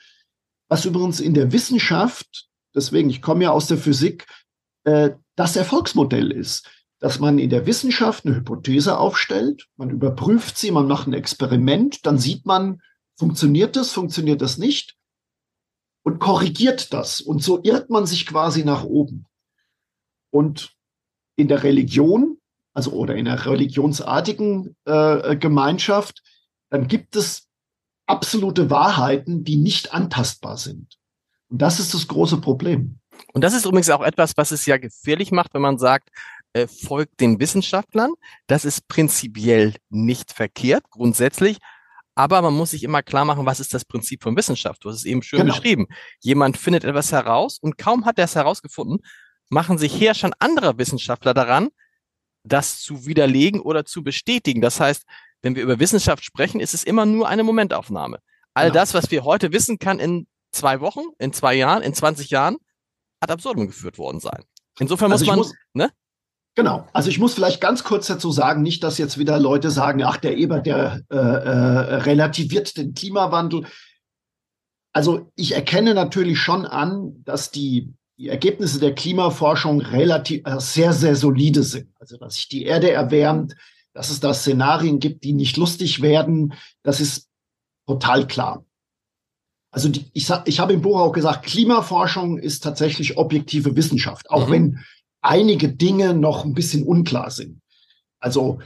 was übrigens in der Wissenschaft, deswegen, ich komme ja aus der Physik, äh, das Erfolgsmodell ist dass man in der Wissenschaft eine Hypothese aufstellt, man überprüft sie, man macht ein Experiment, dann sieht man, Funktioniert das? Funktioniert das nicht? Und korrigiert das. Und so irrt man sich quasi nach oben. Und in der Religion, also oder in einer religionsartigen äh, Gemeinschaft, dann gibt es absolute Wahrheiten, die nicht antastbar sind. Und das ist das große Problem. Und das ist übrigens auch etwas, was es ja gefährlich macht, wenn man sagt, äh, folgt den Wissenschaftlern. Das ist prinzipiell nicht verkehrt, grundsätzlich. Aber man muss sich immer klar machen, was ist das Prinzip von Wissenschaft? Du hast es eben schön genau. beschrieben. Jemand findet etwas heraus und kaum hat er es herausgefunden, machen sich Herrscher anderer Wissenschaftler daran, das zu widerlegen oder zu bestätigen. Das heißt, wenn wir über Wissenschaft sprechen, ist es immer nur eine Momentaufnahme. All genau. das, was wir heute wissen, kann in zwei Wochen, in zwei Jahren, in 20 Jahren ad absurdum geführt worden sein. Insofern also muss man, muss, ne? Genau. Also ich muss vielleicht ganz kurz dazu sagen, nicht, dass jetzt wieder Leute sagen, ach, der Eber, der äh, äh, relativiert den Klimawandel. Also ich erkenne natürlich schon an, dass die, die Ergebnisse der Klimaforschung relativ äh, sehr, sehr solide sind. Also dass sich die Erde erwärmt, dass es da Szenarien gibt, die nicht lustig werden, das ist total klar. Also die, ich, ich habe im Buch auch gesagt, Klimaforschung ist tatsächlich objektive Wissenschaft, auch mhm. wenn einige Dinge noch ein bisschen unklar sind. Also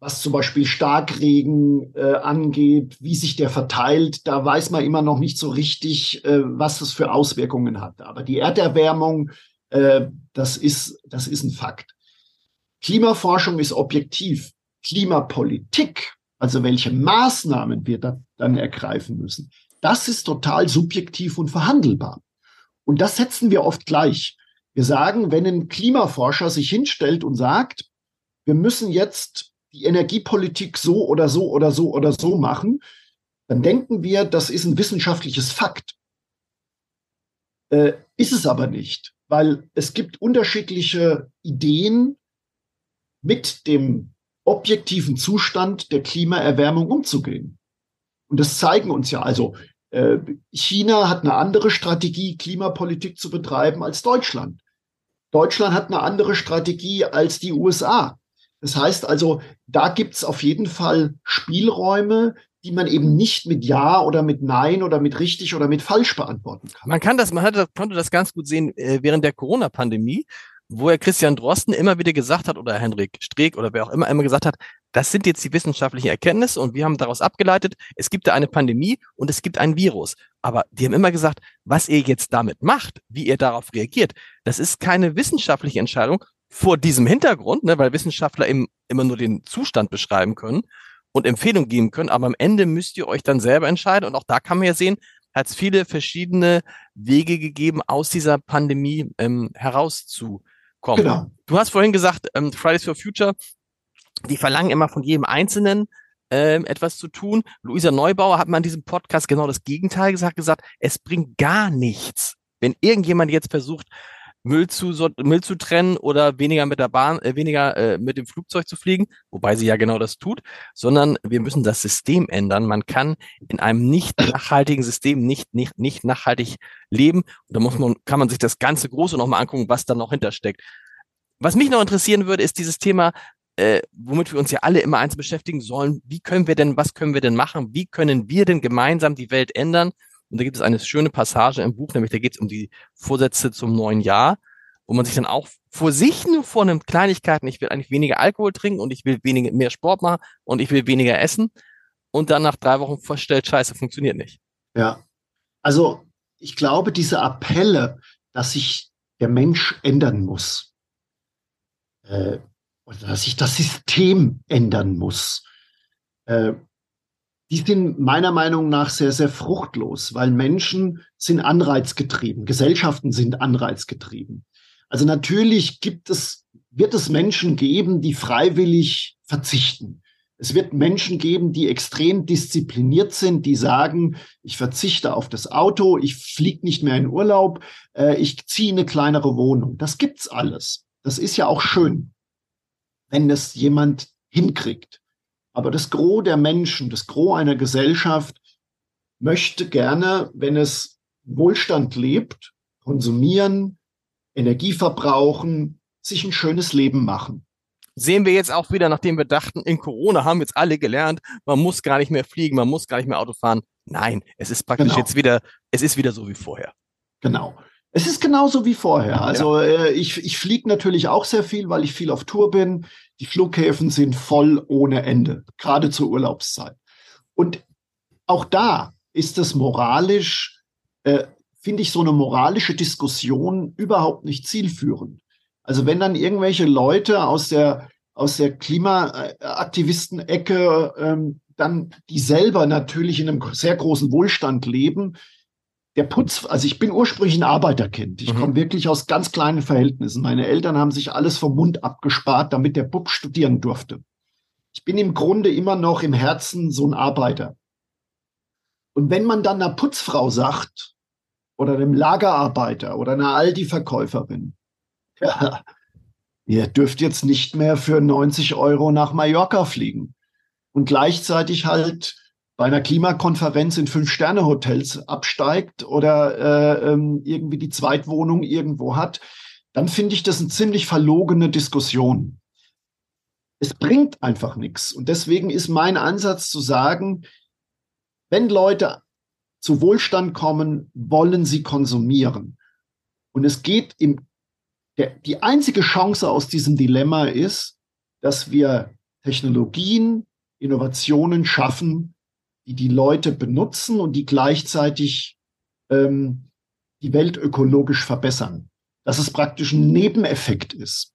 was zum Beispiel Starkregen äh, angeht, wie sich der verteilt, da weiß man immer noch nicht so richtig, äh, was es für Auswirkungen hat. Aber die Erderwärmung, äh, das ist, das ist ein Fakt. Klimaforschung ist objektiv. Klimapolitik, also welche Maßnahmen wir da, dann ergreifen müssen, das ist total subjektiv und verhandelbar. Und das setzen wir oft gleich. Wir sagen, wenn ein Klimaforscher sich hinstellt und sagt, wir müssen jetzt die Energiepolitik so oder so oder so oder so machen, dann denken wir, das ist ein wissenschaftliches Fakt. Äh, ist es aber nicht, weil es gibt unterschiedliche Ideen, mit dem objektiven Zustand der Klimaerwärmung umzugehen. Und das zeigen uns ja also. Äh, China hat eine andere Strategie, Klimapolitik zu betreiben als Deutschland. Deutschland hat eine andere Strategie als die USA. Das heißt also, da gibt es auf jeden Fall Spielräume, die man eben nicht mit Ja oder mit Nein oder mit richtig oder mit falsch beantworten kann. Man kann das, man hat, konnte das ganz gut sehen äh, während der Corona-Pandemie, wo er Christian Drosten immer wieder gesagt hat oder Henrik Streeck oder wer auch immer immer gesagt hat, das sind jetzt die wissenschaftlichen Erkenntnisse und wir haben daraus abgeleitet, es gibt da eine Pandemie und es gibt ein Virus. Aber die haben immer gesagt, was ihr jetzt damit macht, wie ihr darauf reagiert, das ist keine wissenschaftliche Entscheidung vor diesem Hintergrund, ne, weil Wissenschaftler eben immer nur den Zustand beschreiben können und Empfehlungen geben können. Aber am Ende müsst ihr euch dann selber entscheiden. Und auch da kann man ja sehen, hat es viele verschiedene Wege gegeben, aus dieser Pandemie ähm, herauszukommen. Genau. Du hast vorhin gesagt, ähm, Fridays for Future, die verlangen immer von jedem Einzelnen ähm, etwas zu tun. Luisa Neubauer hat mal in diesem Podcast genau das Gegenteil gesagt, gesagt, es bringt gar nichts. Wenn irgendjemand jetzt versucht, Müll zu, Müll zu trennen oder weniger mit der Bahn, äh, weniger äh, mit dem Flugzeug zu fliegen, wobei sie ja genau das tut, sondern wir müssen das System ändern. Man kann in einem nicht nachhaltigen System nicht, nicht, nicht nachhaltig leben. Und da muss man, kann man sich das ganze Große nochmal angucken, was da noch hintersteckt. Was mich noch interessieren würde, ist dieses Thema, äh, womit wir uns ja alle immer eins beschäftigen sollen. Wie können wir denn, was können wir denn machen? Wie können wir denn gemeinsam die Welt ändern? Und da gibt es eine schöne Passage im Buch, nämlich da geht es um die Vorsätze zum neuen Jahr, wo man sich dann auch vor sich nur vornimmt, Kleinigkeiten, ich will eigentlich weniger Alkohol trinken und ich will weniger, mehr Sport machen und ich will weniger essen und dann nach drei Wochen feststellt, scheiße, funktioniert nicht. Ja, also ich glaube, diese Appelle, dass sich der Mensch ändern muss, äh, oder dass sich das System ändern muss, äh, die sind meiner Meinung nach sehr, sehr fruchtlos, weil Menschen sind anreizgetrieben, Gesellschaften sind anreizgetrieben. Also natürlich gibt es, wird es Menschen geben, die freiwillig verzichten. Es wird Menschen geben, die extrem diszipliniert sind, die sagen, ich verzichte auf das Auto, ich fliege nicht mehr in Urlaub, äh, ich ziehe eine kleinere Wohnung. Das gibt's alles. Das ist ja auch schön, wenn das jemand hinkriegt. Aber das Gros der Menschen, das Gros einer Gesellschaft möchte gerne, wenn es Wohlstand lebt, konsumieren, Energie verbrauchen, sich ein schönes Leben machen. Sehen wir jetzt auch wieder, nachdem wir dachten, in Corona haben jetzt alle gelernt, man muss gar nicht mehr fliegen, man muss gar nicht mehr Auto fahren. Nein, es ist praktisch genau. jetzt wieder, es ist wieder so wie vorher. Genau. Es ist genauso wie vorher. Also ja. äh, ich, ich fliege natürlich auch sehr viel, weil ich viel auf Tour bin. Die Flughäfen sind voll ohne Ende, gerade zur Urlaubszeit. Und auch da ist es moralisch, äh, finde ich so eine moralische Diskussion überhaupt nicht zielführend. Also wenn dann irgendwelche Leute aus der aus der Klimaaktivisten-Ecke ähm, dann die selber natürlich in einem sehr großen Wohlstand leben, der Putz, also ich bin ursprünglich ein Arbeiterkind. Ich mhm. komme wirklich aus ganz kleinen Verhältnissen. Meine Eltern haben sich alles vom Mund abgespart, damit der Bub studieren durfte. Ich bin im Grunde immer noch im Herzen so ein Arbeiter. Und wenn man dann einer Putzfrau sagt, oder einem Lagerarbeiter oder einer Aldi-Verkäuferin, ja, ihr dürft jetzt nicht mehr für 90 Euro nach Mallorca fliegen. Und gleichzeitig halt bei einer Klimakonferenz in Fünf-Sterne-Hotels absteigt oder äh, ähm, irgendwie die Zweitwohnung irgendwo hat, dann finde ich das eine ziemlich verlogene Diskussion. Es bringt einfach nichts. Und deswegen ist mein Ansatz zu sagen, wenn Leute zu Wohlstand kommen, wollen sie konsumieren. Und es geht im, der, die einzige Chance aus diesem Dilemma ist, dass wir Technologien, Innovationen schaffen, die die Leute benutzen und die gleichzeitig ähm, die Welt ökologisch verbessern. Dass es praktisch ein Nebeneffekt ist.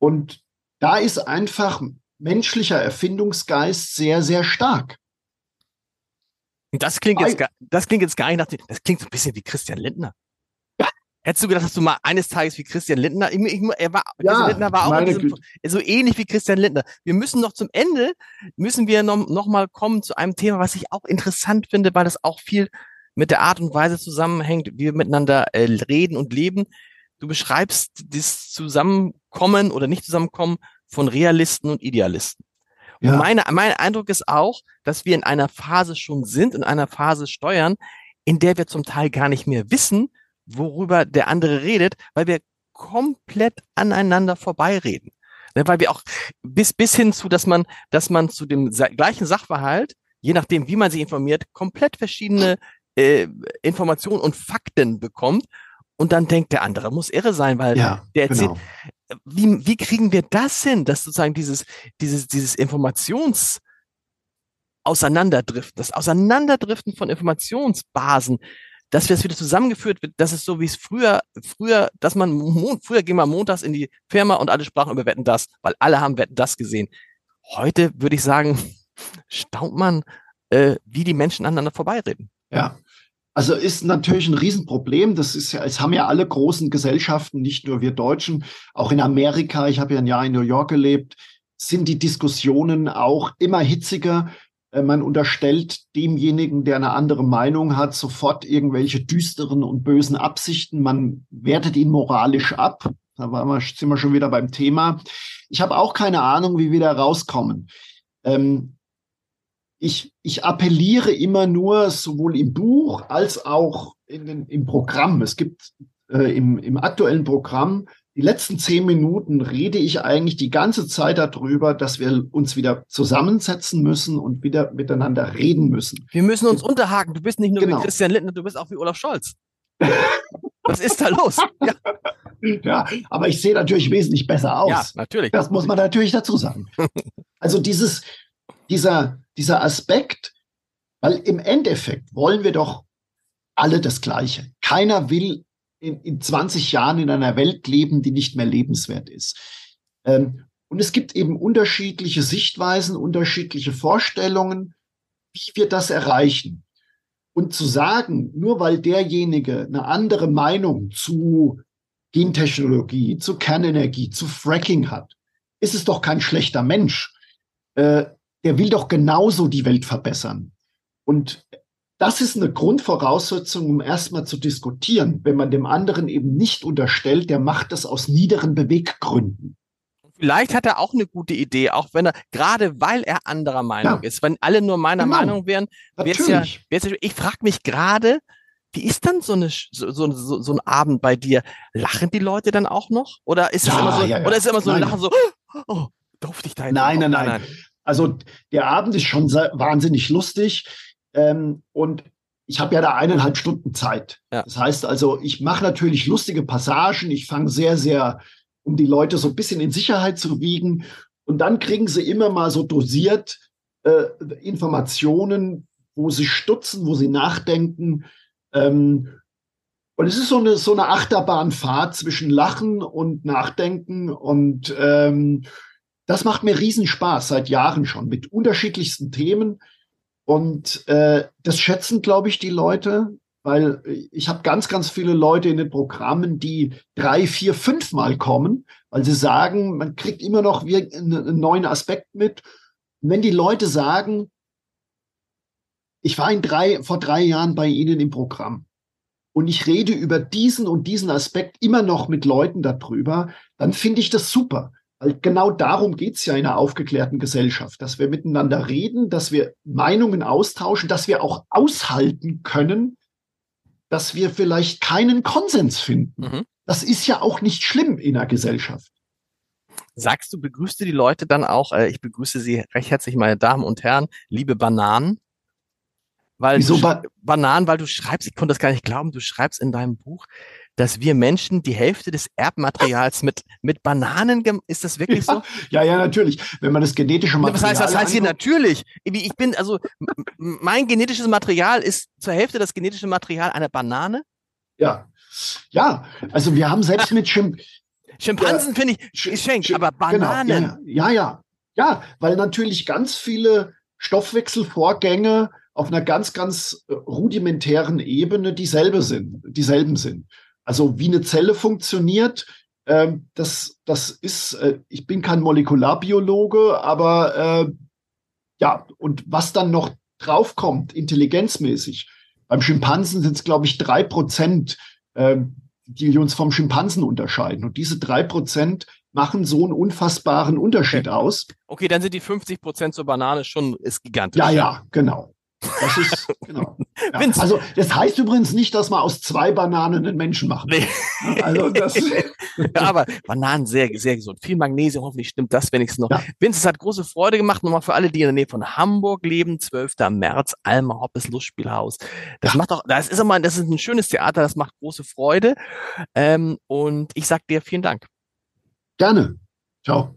Und da ist einfach menschlicher Erfindungsgeist sehr, sehr stark. Das klingt jetzt, das klingt jetzt gar nicht nach, das klingt so ein bisschen wie Christian Lindner. Hättest du gedacht, dass du mal eines Tages wie Christian Lindner, ich, ich, er war, ja, Christian Lindner war auch diesem, so ähnlich wie Christian Lindner. Wir müssen noch zum Ende, müssen wir noch, noch mal kommen zu einem Thema, was ich auch interessant finde, weil das auch viel mit der Art und Weise zusammenhängt, wie wir miteinander äh, reden und leben. Du beschreibst das Zusammenkommen oder nicht Zusammenkommen von Realisten und Idealisten. Ja. Und meine, mein Eindruck ist auch, dass wir in einer Phase schon sind, in einer Phase steuern, in der wir zum Teil gar nicht mehr wissen, worüber der andere redet, weil wir komplett aneinander vorbeireden. Ne, weil wir auch bis, bis hin zu, dass man, dass man zu dem gleichen Sachverhalt, je nachdem, wie man sich informiert, komplett verschiedene äh, Informationen und Fakten bekommt. Und dann denkt der andere, muss irre sein, weil ja, der erzählt, genau. wie, wie kriegen wir das hin, dass sozusagen dieses, dieses, dieses Informations, Auseinanderdriften, das Auseinanderdriften von Informationsbasen dass wir es wieder zusammengeführt wird, dass es so wie es früher, früher, dass man, früher ging man montags in die Firma und alle sprachen über Wetten das, weil alle haben Wetten das gesehen. Heute würde ich sagen, staunt man, äh, wie die Menschen aneinander vorbeireden. Ja. Also ist natürlich ein Riesenproblem. Das ist ja, es haben ja alle großen Gesellschaften, nicht nur wir Deutschen, auch in Amerika, ich habe ja ein Jahr in New York gelebt, sind die Diskussionen auch immer hitziger. Äh, man unterstellt demjenigen, der eine andere Meinung hat, sofort irgendwelche düsteren und bösen Absichten. Man wertet ihn moralisch ab. Da waren wir, sind wir schon wieder beim Thema. Ich habe auch keine Ahnung, wie wir da rauskommen. Ähm, ich, ich appelliere immer nur sowohl im Buch als auch in den, im Programm. Es gibt äh, im, im aktuellen Programm die letzten zehn Minuten rede ich eigentlich die ganze Zeit darüber, dass wir uns wieder zusammensetzen müssen und wieder miteinander reden müssen. Wir müssen uns unterhaken. Du bist nicht nur genau. wie Christian Lindner, du bist auch wie Olaf Scholz. Was ist da los? Ja. ja, aber ich sehe natürlich wesentlich besser aus. Ja, natürlich. Das muss man natürlich dazu sagen. Also dieses, dieser, dieser Aspekt, weil im Endeffekt wollen wir doch alle das Gleiche. Keiner will in, in 20 Jahren in einer Welt leben, die nicht mehr lebenswert ist. Ähm, und es gibt eben unterschiedliche Sichtweisen, unterschiedliche Vorstellungen, wie wir das erreichen. Und zu sagen, nur weil derjenige eine andere Meinung zu Gentechnologie, zu Kernenergie, zu Fracking hat, ist es doch kein schlechter Mensch. Äh, der will doch genauso die Welt verbessern. Und das ist eine Grundvoraussetzung, um erstmal zu diskutieren, wenn man dem anderen eben nicht unterstellt, der macht das aus niederen Beweggründen. Vielleicht hat er auch eine gute Idee, auch wenn er, gerade weil er anderer Meinung ja. ist. Wenn alle nur meiner genau. Meinung wären, wäre es ja, wär's ja, ich frage mich gerade, wie ist dann so, eine, so, so, so, ein Abend bei dir? Lachen die Leute dann auch noch? Oder ist es ja, immer so, ja, oder ist es immer so ein Lachen so, oh, durfte ich da Nein, nein, nein, nein. Also der Abend ist schon wahnsinnig lustig. Ähm, und ich habe ja da eineinhalb Stunden Zeit. Ja. Das heißt also, ich mache natürlich lustige Passagen. Ich fange sehr, sehr, um die Leute so ein bisschen in Sicherheit zu wiegen. Und dann kriegen sie immer mal so dosiert äh, Informationen, wo sie stutzen, wo sie nachdenken. Ähm, und es ist so eine, so eine Achterbahnfahrt zwischen Lachen und Nachdenken. Und ähm, das macht mir Riesenspaß seit Jahren schon mit unterschiedlichsten Themen. Und äh, das schätzen, glaube ich, die Leute, weil ich habe ganz, ganz viele Leute in den Programmen, die drei, vier, fünfmal kommen, weil sie sagen, man kriegt immer noch einen neuen Aspekt mit. Und wenn die Leute sagen, ich war in drei, vor drei Jahren bei Ihnen im Programm und ich rede über diesen und diesen Aspekt immer noch mit Leuten darüber, dann finde ich das super. Weil genau darum geht's ja in einer aufgeklärten Gesellschaft, dass wir miteinander reden, dass wir Meinungen austauschen, dass wir auch aushalten können, dass wir vielleicht keinen Konsens finden. Mhm. Das ist ja auch nicht schlimm in einer Gesellschaft. Sagst du, begrüßt du die Leute dann auch, äh, ich begrüße Sie recht herzlich, meine Damen und Herren, liebe Bananen? Weil Wieso ba Bananen, weil du schreibst, ich konnte das gar nicht glauben, du schreibst in deinem Buch, dass wir Menschen die Hälfte des Erbmaterials mit, mit Bananen, ist das wirklich so? Ja, ja, natürlich. Wenn man das genetische Material. Was heißt, das heißt hier natürlich? Ich bin, also, mein genetisches Material ist zur Hälfte das genetische Material einer Banane? Ja. Ja, also wir haben selbst mit Schimp Schimpansen ja, finde ich geschenkt, aber Bananen. Genau, ja, ja, ja, ja, weil natürlich ganz viele Stoffwechselvorgänge auf einer ganz, ganz rudimentären Ebene dieselbe sind, dieselben sind. Also wie eine Zelle funktioniert, ähm, das, das ist, äh, ich bin kein Molekularbiologe, aber äh, ja, und was dann noch draufkommt, intelligenzmäßig. Beim Schimpansen sind es, glaube ich, drei Prozent, äh, die uns vom Schimpansen unterscheiden. Und diese drei Prozent machen so einen unfassbaren Unterschied okay. aus. Okay, dann sind die 50 Prozent zur Banane schon ist gigantisch. Ja, ja, genau. Das ist, genau. Ja. Also, das heißt übrigens nicht, dass man aus zwei Bananen einen Menschen macht. Nee. Also, das. ja, aber Bananen sehr, sehr gesund. Viel Magnesium, hoffentlich stimmt das wenigstens noch. Ja. Vince, es hat große Freude gemacht. Nochmal für alle, die in der Nähe von Hamburg leben. 12. März, Alma Hoppes Lustspielhaus. Das ja. macht auch, das ist immer, das ist ein schönes Theater, das macht große Freude. Ähm, und ich sag dir vielen Dank. Gerne. Ciao.